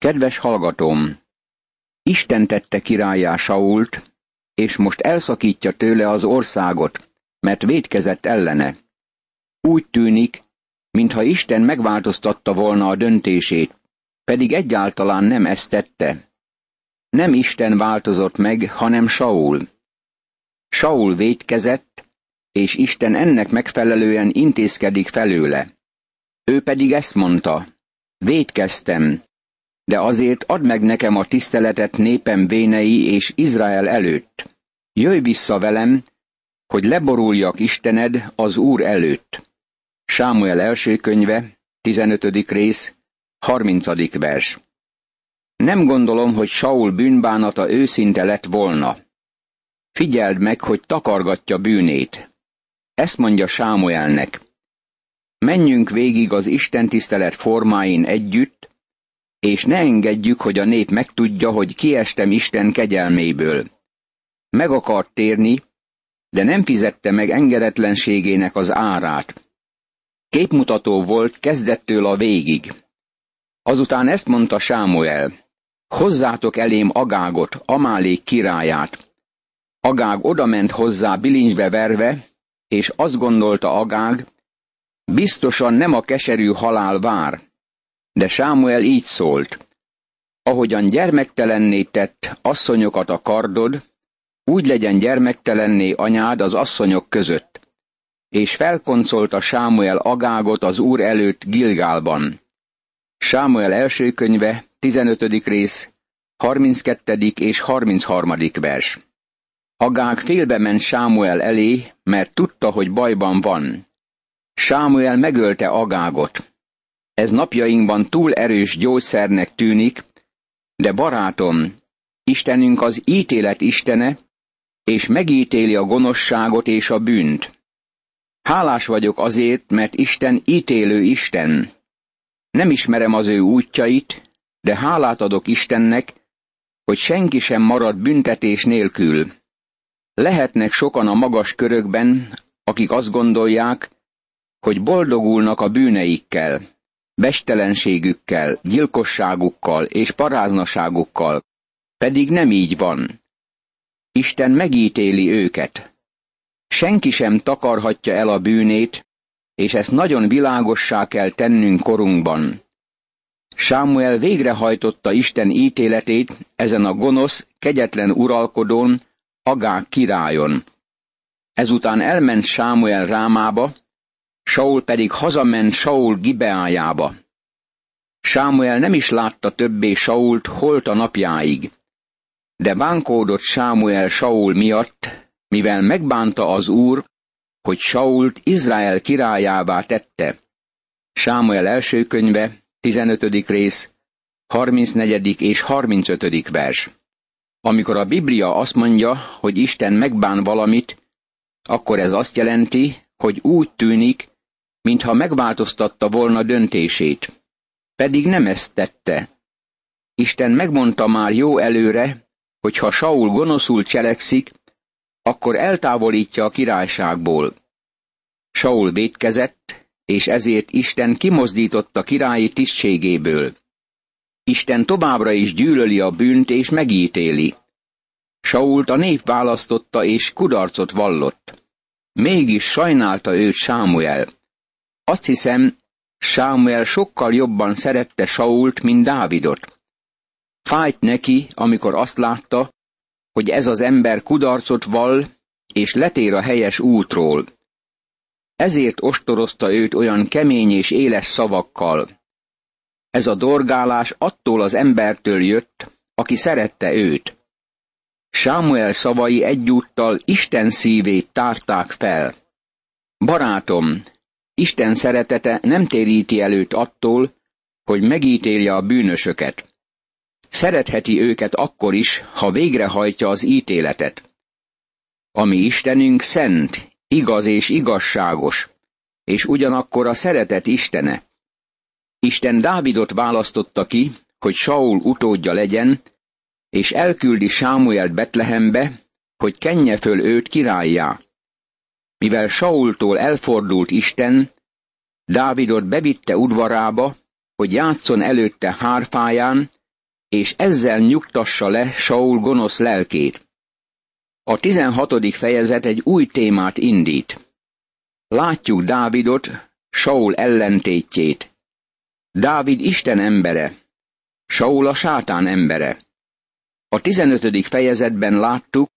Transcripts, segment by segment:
Kedves hallgatóm! Isten tette királyá Sault, és most elszakítja tőle az országot, mert védkezett ellene. Úgy tűnik, mintha Isten megváltoztatta volna a döntését, pedig egyáltalán nem ezt tette. Nem Isten változott meg, hanem Saul. Saul védkezett, és Isten ennek megfelelően intézkedik felőle. Ő pedig ezt mondta, védkeztem, de azért add meg nekem a tiszteletet népem vénei és Izrael előtt. Jöjj vissza velem, hogy leboruljak Istened az Úr előtt. Sámuel első könyve, 15. rész, 30. vers. Nem gondolom, hogy Saul bűnbánata őszinte lett volna. Figyeld meg, hogy takargatja bűnét. Ezt mondja Sámuelnek. Menjünk végig az Isten tisztelet formáin együtt, és ne engedjük, hogy a nép megtudja, hogy kiestem Isten kegyelméből. Meg akart térni, de nem fizette meg engedetlenségének az árát. Képmutató volt kezdettől a végig. Azután ezt mondta Sámuel, hozzátok elém Agágot, Amálék királyát. Agág odament hozzá bilincsbe verve, és azt gondolta Agág, biztosan nem a keserű halál vár. De Sámuel így szólt, ahogyan gyermektelenné tett asszonyokat a kardod, úgy legyen gyermektelenné anyád az asszonyok között. És felkoncolta Sámuel Agágot az úr előtt Gilgálban. Sámuel első könyve, 15. rész, 32. és 33. vers. Agág félbe ment Sámuel elé, mert tudta, hogy bajban van. Sámuel megölte Agágot. Ez napjainkban túl erős gyógyszernek tűnik, de barátom, Istenünk az ítélet istene, és megítéli a gonoszságot és a bűnt. Hálás vagyok azért, mert Isten ítélő Isten. Nem ismerem az ő útjait, de hálát adok Istennek, hogy senki sem marad büntetés nélkül. Lehetnek sokan a magas körökben, akik azt gondolják, hogy boldogulnak a bűneikkel, bestelenségükkel, gyilkosságukkal és paráznaságukkal, pedig nem így van. Isten megítéli őket. Senki sem takarhatja el a bűnét, és ezt nagyon világossá kell tennünk korunkban. Sámuel végrehajtotta Isten ítéletét ezen a gonosz, kegyetlen uralkodón, Agák királyon. Ezután elment Sámuel Rámába, Saul pedig hazament Saul Gibeájába. Sámuel nem is látta többé Sault holt a napjáig. De bánkódott Sámuel Saul miatt, mivel megbánta az úr, hogy Sault Izrael királyává tette. Sámuel első könyve, 15. rész, 34. és 35. vers. Amikor a Biblia azt mondja, hogy Isten megbán valamit, akkor ez azt jelenti, hogy úgy tűnik, mintha megváltoztatta volna döntését. Pedig nem ezt tette. Isten megmondta már jó előre, hogy ha Saul gonoszul cselekszik, akkor eltávolítja a királyságból. Saul védkezett, és ezért Isten kimozdította királyi tisztségéből. Isten továbbra is gyűlöli a bűnt és megítéli. Sault a nép választotta és kudarcot vallott. Mégis sajnálta őt Sámuel. Azt hiszem, Sámuel sokkal jobban szerette Sault, mint Dávidot. Fájt neki, amikor azt látta, hogy ez az ember kudarcot vall, és letér a helyes útról. Ezért ostorozta őt olyan kemény és éles szavakkal. Ez a dorgálás attól az embertől jött, aki szerette őt. Sámuel szavai egyúttal Isten szívét tárták fel. Barátom, Isten szeretete nem téríti előtt attól, hogy megítélje a bűnösöket. Szeretheti őket akkor is, ha végrehajtja az ítéletet. Ami Istenünk szent, igaz és igazságos, és ugyanakkor a szeretet Istene. Isten Dávidot választotta ki, hogy Saul utódja legyen, és elküldi Sámuelt Betlehembe, hogy kenje föl őt királyjá. Mivel Saultól elfordult Isten, Dávidot bevitte udvarába, hogy játszon előtte hárfáján, és ezzel nyugtassa le Saul gonosz lelkét. A tizenhatodik fejezet egy új témát indít. Látjuk Dávidot, Saul ellentétjét. Dávid Isten embere, Saul a sátán embere. A tizenötödik fejezetben láttuk,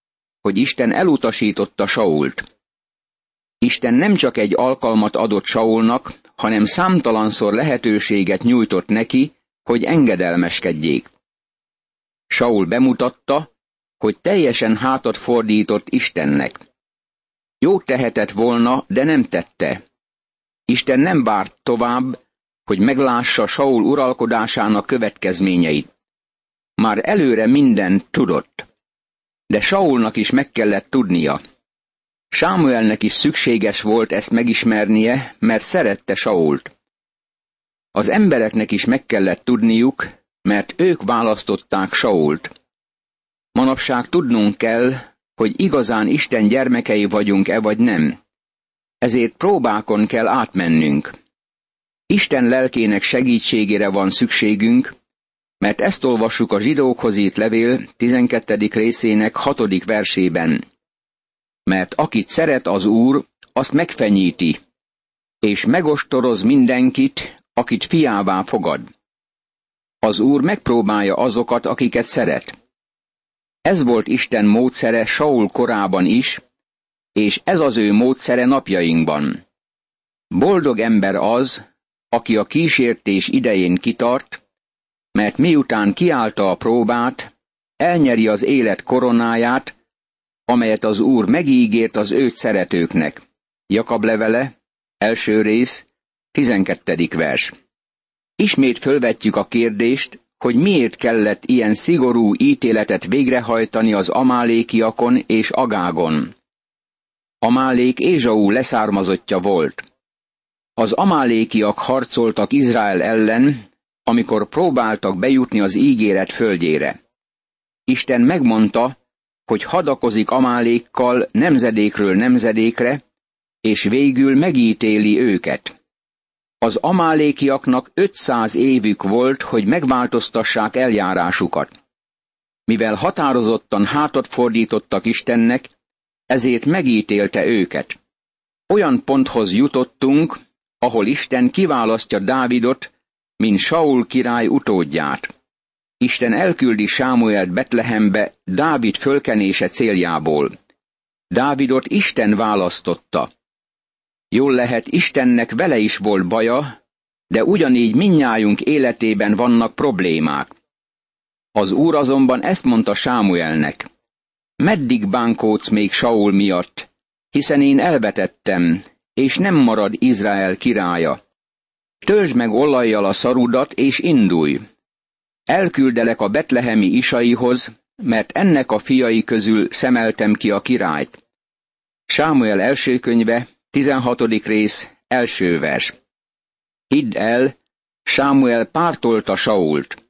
hogy Isten elutasította Sault. Isten nem csak egy alkalmat adott Saulnak, hanem számtalanszor lehetőséget nyújtott neki, hogy engedelmeskedjék. Saul bemutatta, hogy teljesen hátat fordított Istennek. Jó tehetett volna, de nem tette. Isten nem várt tovább, hogy meglássa Saul uralkodásának következményeit. Már előre mindent tudott. De Saulnak is meg kellett tudnia. Sámuelnek is szükséges volt ezt megismernie, mert szerette Sault. Az embereknek is meg kellett tudniuk, mert ők választották Sault. Manapság tudnunk kell, hogy igazán Isten gyermekei vagyunk-e vagy nem. Ezért próbákon kell átmennünk. Isten lelkének segítségére van szükségünk, mert ezt olvassuk a zsidókhoz írt levél 12. részének 6. versében. Mert akit szeret az Úr, azt megfenyíti, és megostoroz mindenkit, akit fiává fogad. Az Úr megpróbálja azokat, akiket szeret. Ez volt Isten módszere Saul korában is, és ez az ő módszere napjainkban. Boldog ember az, aki a kísértés idején kitart, mert miután kiállta a próbát, elnyeri az élet koronáját, amelyet az Úr megígért az őt szeretőknek. Jakab levele, első rész, 12. vers. Ismét fölvetjük a kérdést, hogy miért kellett ilyen szigorú ítéletet végrehajtani az amálékiakon és agágon. Amálék Ézsau leszármazottja volt. Az amálékiak harcoltak Izrael ellen, amikor próbáltak bejutni az ígéret földjére. Isten megmondta, hogy hadakozik Amálékkal nemzedékről nemzedékre, és végül megítéli őket. Az amálékiaknak 500 évük volt, hogy megváltoztassák eljárásukat. Mivel határozottan hátat fordítottak Istennek, ezért megítélte őket. Olyan ponthoz jutottunk, ahol Isten kiválasztja Dávidot, mint Saul király utódját. Isten elküldi Sámuelt Betlehembe Dávid fölkenése céljából. Dávidot Isten választotta. Jól lehet, Istennek vele is volt baja, de ugyanígy minnyájunk életében vannak problémák. Az úr azonban ezt mondta Sámuelnek. Meddig bánkódsz még Saul miatt, hiszen én elvetettem, és nem marad Izrael királya. Töltsd meg olajjal a szarudat, és indulj. Elküldelek a betlehemi isaihoz, mert ennek a fiai közül szemeltem ki a királyt. Sámuel első könyve, 16. rész, első vers. Hidd el, Sámuel pártolta Sault.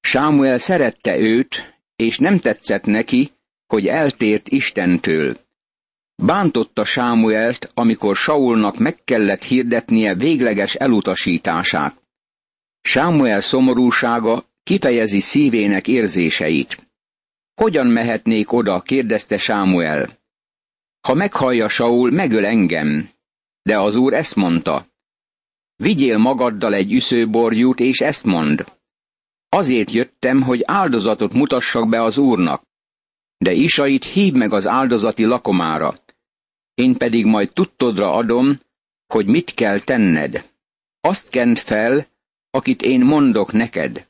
Sámuel szerette őt, és nem tetszett neki, hogy eltért Istentől. Bántotta Sámuelt, amikor Saulnak meg kellett hirdetnie végleges elutasítását. Sámuel szomorúsága kifejezi szívének érzéseit. Hogyan mehetnék oda, kérdezte Sámuel. Ha meghallja Saul, megöl engem. De az úr ezt mondta. Vigyél magaddal egy üszőborjút, és ezt mond. Azért jöttem, hogy áldozatot mutassak be az úrnak. De Isait hív meg az áldozati lakomára. Én pedig majd tudtodra adom, hogy mit kell tenned. Azt kent fel, akit én mondok neked.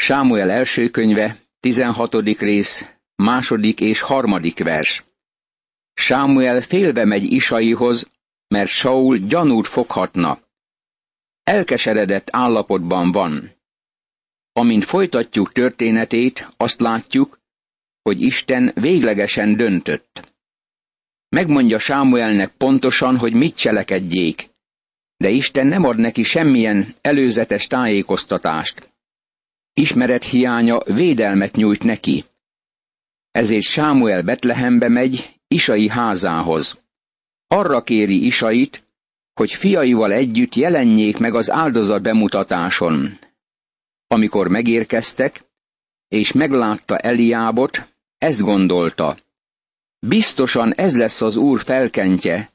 Sámuel első könyve, 16. rész, második és harmadik vers. Sámuel félve megy Isaihoz, mert Saul gyanút foghatna. Elkeseredett állapotban van. Amint folytatjuk történetét, azt látjuk, hogy Isten véglegesen döntött. Megmondja Sámuelnek pontosan, hogy mit cselekedjék, de Isten nem ad neki semmilyen előzetes tájékoztatást. Ismeret hiánya védelmet nyújt neki. Ezért Sámuel Betlehembe megy, Isai házához. Arra kéri Isait, hogy fiaival együtt jelenjék meg az áldozat bemutatáson. Amikor megérkeztek, és meglátta Eliábot, ezt gondolta. Biztosan ez lesz az úr felkentje,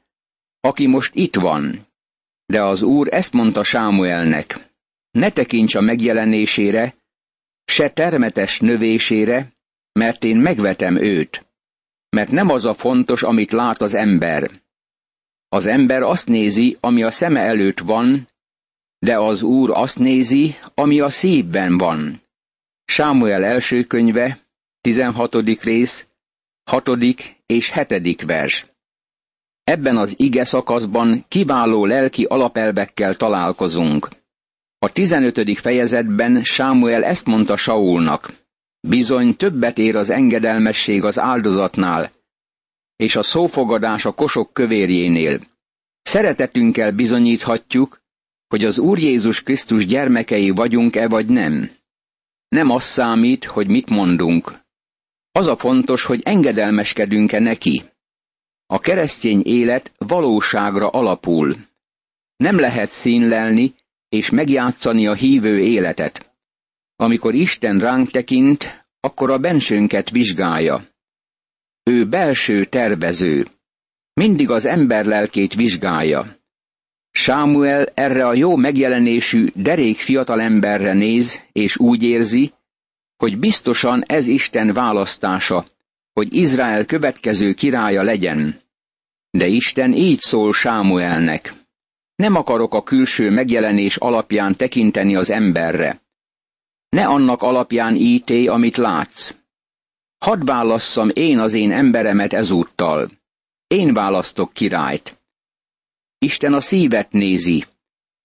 aki most itt van. De az úr ezt mondta Sámuelnek. Ne tekints a megjelenésére, se termetes növésére, mert én megvetem őt. Mert nem az a fontos, amit lát az ember. Az ember azt nézi, ami a szeme előtt van, de az Úr azt nézi, ami a szívben van. Sámuel első könyve, 16. rész, 6. és 7. vers. Ebben az ige szakaszban kiváló lelki alapelvekkel találkozunk. A 15. fejezetben Sámuel ezt mondta Saulnak. Bizony többet ér az engedelmesség az áldozatnál, és a szófogadás a kosok kövérjénél. Szeretetünkkel bizonyíthatjuk, hogy az Úr Jézus Krisztus gyermekei vagyunk-e vagy nem. Nem az számít, hogy mit mondunk. Az a fontos, hogy engedelmeskedünk-e neki. A keresztény élet valóságra alapul. Nem lehet színlelni és megjátszani a hívő életet. Amikor Isten ránk tekint, akkor a bensőnket vizsgálja. Ő belső tervező. Mindig az ember lelkét vizsgálja. Sámuel erre a jó megjelenésű derék fiatalemberre néz, és úgy érzi, hogy biztosan ez Isten választása, hogy Izrael következő királya legyen. De Isten így szól Sámuelnek. Nem akarok a külső megjelenés alapján tekinteni az emberre. Ne annak alapján ítélj, amit látsz. Hadd válasszam én az én emberemet ezúttal. Én választok királyt. Isten a szívet nézi,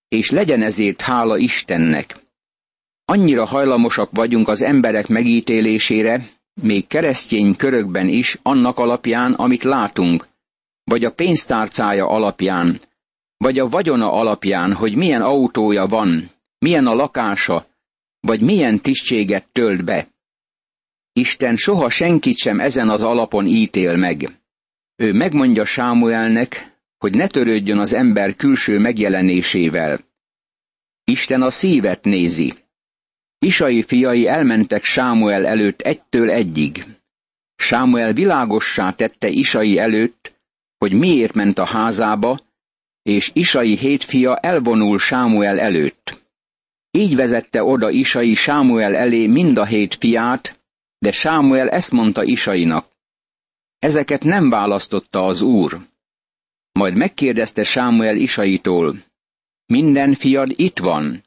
és legyen ezért hála Istennek. Annyira hajlamosak vagyunk az emberek megítélésére, még keresztény körökben is annak alapján, amit látunk, vagy a pénztárcája alapján, vagy a vagyona alapján, hogy milyen autója van, milyen a lakása, vagy milyen tisztséget tölt be. Isten soha senkit sem ezen az alapon ítél meg. Ő megmondja Sámuelnek, hogy ne törődjön az ember külső megjelenésével. Isten a szívet nézi. Isai fiai elmentek Sámuel előtt egytől egyig. Sámuel világossá tette Isai előtt, hogy miért ment a házába, és Isai hét fia elvonul Sámuel előtt. Így vezette oda Isai Sámuel elé mind a hét fiát, de Sámuel ezt mondta Isainak. Ezeket nem választotta az úr. Majd megkérdezte Sámuel Isaitól, minden fiad itt van.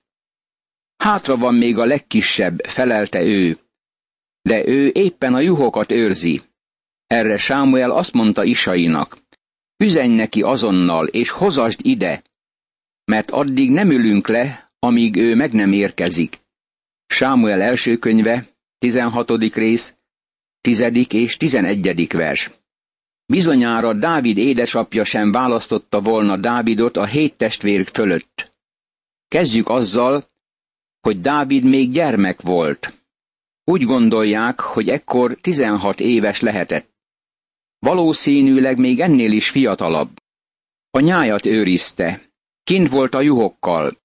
Hátra van még a legkisebb, felelte ő. De ő éppen a juhokat őrzi. Erre Sámuel azt mondta Isainak, üzenj neki azonnal, és hozasd ide, mert addig nem ülünk le, amíg ő meg nem érkezik. Sámuel első könyve, 16. rész, 10. és 11. vers. Bizonyára Dávid édesapja sem választotta volna Dávidot a hét testvér fölött. Kezdjük azzal, hogy Dávid még gyermek volt. Úgy gondolják, hogy ekkor 16 éves lehetett. Valószínűleg még ennél is fiatalabb. A nyájat őrizte, kint volt a juhokkal.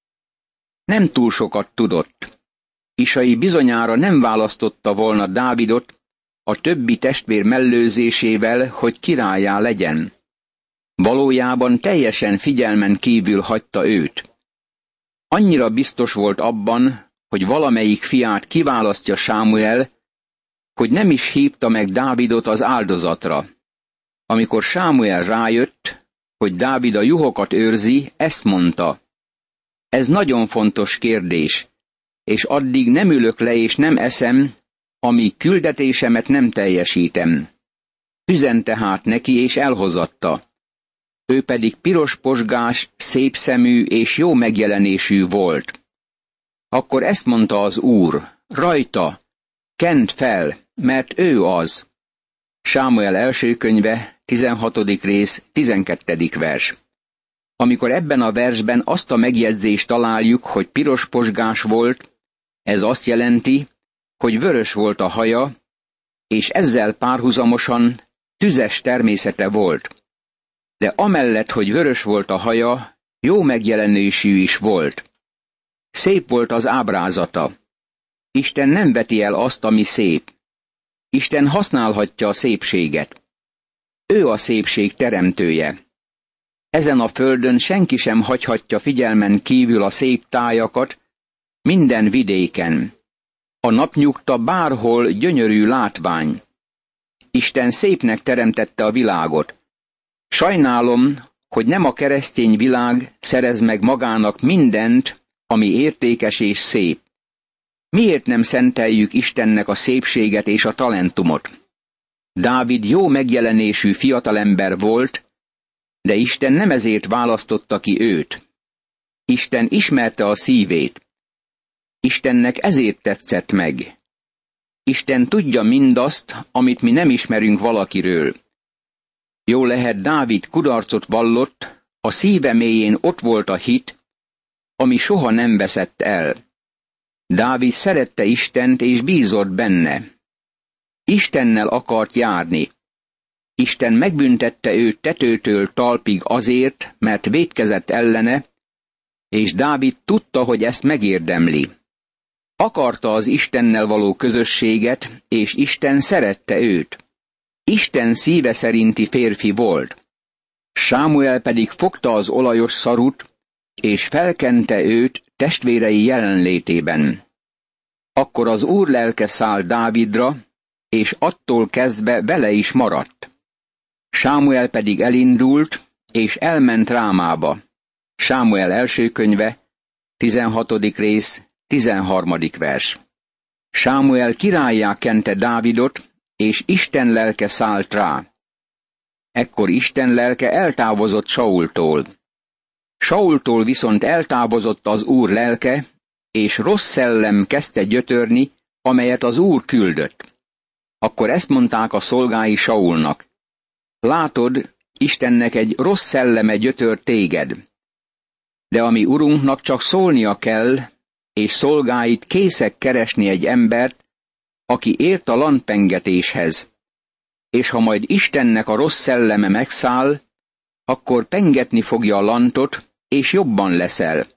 Nem túl sokat tudott. Isai bizonyára nem választotta volna Dávidot a többi testvér mellőzésével, hogy királyá legyen. Valójában teljesen figyelmen kívül hagyta őt. Annyira biztos volt abban, hogy valamelyik fiát kiválasztja Sámuel, hogy nem is hívta meg Dávidot az áldozatra. Amikor Sámuel rájött, hogy Dávid a juhokat őrzi, ezt mondta. Ez nagyon fontos kérdés, és addig nem ülök le és nem eszem, amíg küldetésemet nem teljesítem. Üzen tehát neki, és elhozatta. Ő pedig piros posgás, szép szemű és jó megjelenésű volt. Akkor ezt mondta az úr, rajta, kent fel, mert ő az. Sámuel első könyve, 16. rész, 12. vers. Amikor ebben a versben azt a megjegyzést találjuk, hogy piros posgás volt, ez azt jelenti, hogy vörös volt a haja, és ezzel párhuzamosan tüzes természete volt. De amellett, hogy vörös volt a haja, jó megjelenésű is volt. Szép volt az ábrázata. Isten nem veti el azt, ami szép. Isten használhatja a szépséget. Ő a szépség teremtője. Ezen a földön senki sem hagyhatja figyelmen kívül a szép tájakat, minden vidéken. A napnyugta bárhol gyönyörű látvány. Isten szépnek teremtette a világot. Sajnálom, hogy nem a keresztény világ szerez meg magának mindent, ami értékes és szép. Miért nem szenteljük Istennek a szépséget és a talentumot? Dávid jó megjelenésű fiatalember volt, de Isten nem ezért választotta ki őt. Isten ismerte a szívét. Istennek ezért tetszett meg. Isten tudja mindazt, amit mi nem ismerünk valakiről. Jó lehet Dávid kudarcot vallott, a szíve mélyén ott volt a hit, ami soha nem veszett el. Dávid szerette Istent és bízott benne. Istennel akart járni. Isten megbüntette őt tetőtől talpig azért, mert védkezett ellene, és Dávid tudta, hogy ezt megérdemli. Akarta az Istennel való közösséget, és Isten szerette őt. Isten szíve szerinti férfi volt. Sámuel pedig fogta az olajos szarut, és felkente őt testvérei jelenlétében. Akkor az úr lelke szállt Dávidra, és attól kezdve vele is maradt. Sámuel pedig elindult, és elment Rámába. Sámuel első könyve, 16. rész, 13. vers. Sámuel királyá kente Dávidot, és Isten lelke szállt rá. Ekkor Isten lelke eltávozott Saultól. Saultól viszont eltávozott az Úr lelke, és rossz szellem kezdte gyötörni, amelyet az Úr küldött. Akkor ezt mondták a szolgái Saulnak. Látod, Istennek egy rossz szelleme gyötör téged. De ami urunknak csak szólnia kell, és szolgáit készek keresni egy embert, aki ért a landpengetéshez. És ha majd Istennek a rossz szelleme megszáll, akkor pengetni fogja a lantot, és jobban leszel.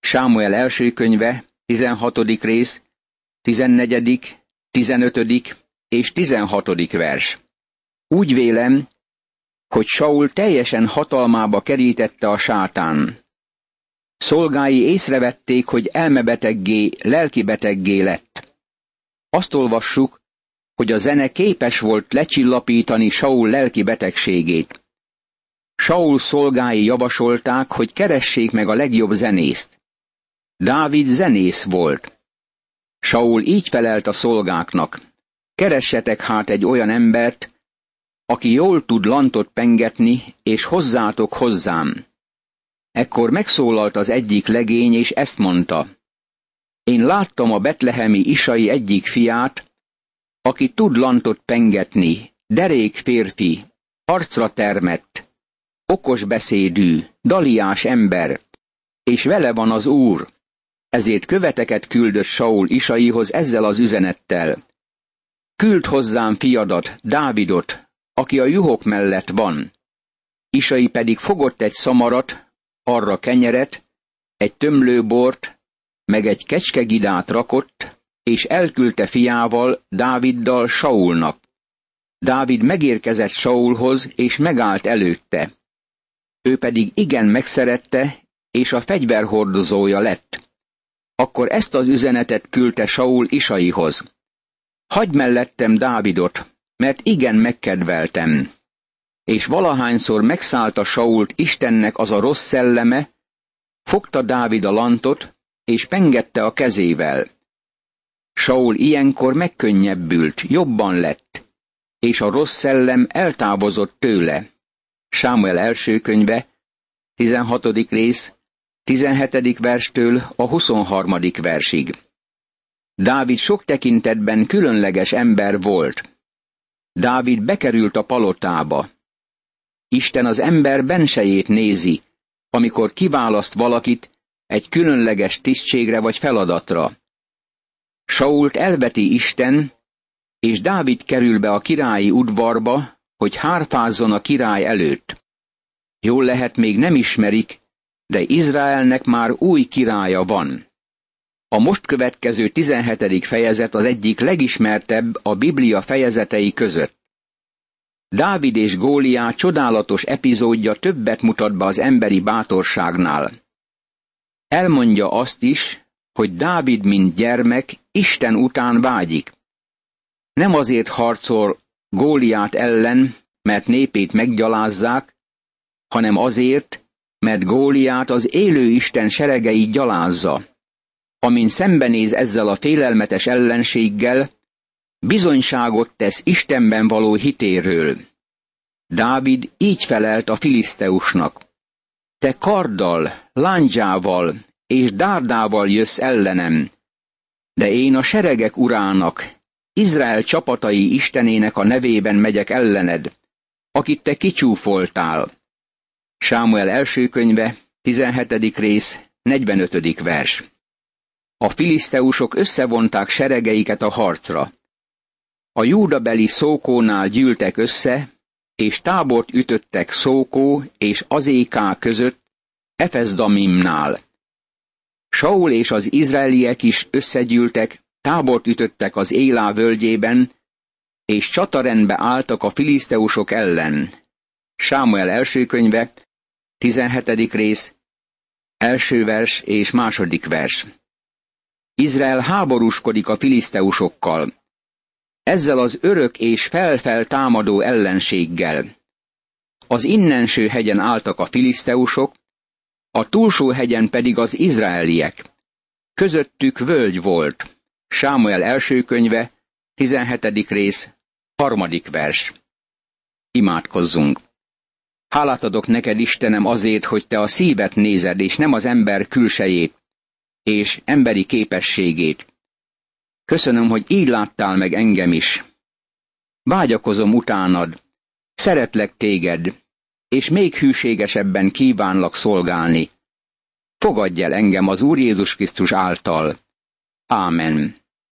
Sámuel első könyve, 16. rész, 14., 15. és 16. vers. Úgy vélem, hogy Saul teljesen hatalmába kerítette a sátán. Szolgái észrevették, hogy elmebeteggé, lelkibeteggé lett. Azt olvassuk, hogy a zene képes volt lecsillapítani Saul lelki betegségét. Saul szolgái javasolták, hogy keressék meg a legjobb zenészt. Dávid zenész volt. Saul így felelt a szolgáknak. Keressetek hát egy olyan embert, aki jól tud lantot pengetni, és hozzátok hozzám. Ekkor megszólalt az egyik legény, és ezt mondta. Én láttam a betlehemi Isai egyik fiát, aki tud lantot pengetni, derék férfi, arcra termett, okos beszédű, daliás ember, és vele van az Úr. Ezért követeket küldött Saul Isaihoz ezzel az üzenettel. Küld hozzám fiadat, Dávidot, aki a juhok mellett van. Isai pedig fogott egy szamarat, arra kenyeret, egy tömlőbort, meg egy kecskegidát rakott, és elküldte fiával, Dáviddal Saulnak. Dávid megérkezett Saulhoz, és megállt előtte. Ő pedig igen megszerette, és a fegyverhordozója lett. Akkor ezt az üzenetet küldte Saul Isaihoz. Hagy mellettem Dávidot, mert igen megkedveltem. És valahányszor megszállta Sault Istennek az a rossz szelleme, fogta Dávid a lantot, és pengette a kezével. Saul ilyenkor megkönnyebbült, jobban lett, és a rossz szellem eltávozott tőle. Sámuel első könyve, 16. rész, 17. verstől a 23. versig. Dávid sok tekintetben különleges ember volt. Dávid bekerült a palotába. Isten az ember bensejét nézi, amikor kiválaszt valakit egy különleges tisztségre vagy feladatra. Sault elveti Isten, és Dávid kerül be a királyi udvarba, hogy hárfázzon a király előtt. Jól lehet még nem ismerik, de Izraelnek már új királya van. A most következő 17. fejezet az egyik legismertebb a Biblia fejezetei között. Dávid és Góliá csodálatos epizódja többet mutat be az emberi bátorságnál. Elmondja azt is, hogy Dávid, mint gyermek, Isten után vágyik. Nem azért harcol Góliát ellen, mert népét meggyalázzák, hanem azért, mert Góliát az élő Isten seregei gyalázza. Amin szembenéz ezzel a félelmetes ellenséggel, bizonyságot tesz Istenben való hitéről. Dávid így felelt a filiszteusnak. Te karddal, lándzsával és dárdával jössz ellenem, de én a seregek urának, Izrael csapatai istenének a nevében megyek ellened, akit te kicsúfoltál. Sámuel első könyve, 17. rész, 45. vers. A filiszteusok összevonták seregeiket a harcra. A júdabeli szókónál gyűltek össze, és tábort ütöttek Szókó és Azéká között, Efezdamimnál. Saul és az izraeliek is összegyűltek, tábort ütöttek az Élá völgyében, és csatarendbe álltak a filiszteusok ellen. Sámuel első könyve, 17. rész, első vers és második vers. Izrael háborúskodik a filiszteusokkal. Ezzel az örök és felfel támadó ellenséggel. Az innenső hegyen álltak a filiszteusok, a túlsó hegyen pedig az izraeliek. Közöttük völgy volt. Sámuel első könyve, 17. rész, harmadik vers. Imádkozzunk! Hálát adok neked, Istenem, azért, hogy te a szívet nézed, és nem az ember külsejét, és emberi képességét. Köszönöm, hogy így láttál meg engem is. Vágyakozom utánad, szeretlek téged, és még hűségesebben kívánlak szolgálni. Fogadj el engem az Úr Jézus Krisztus által. Ámen.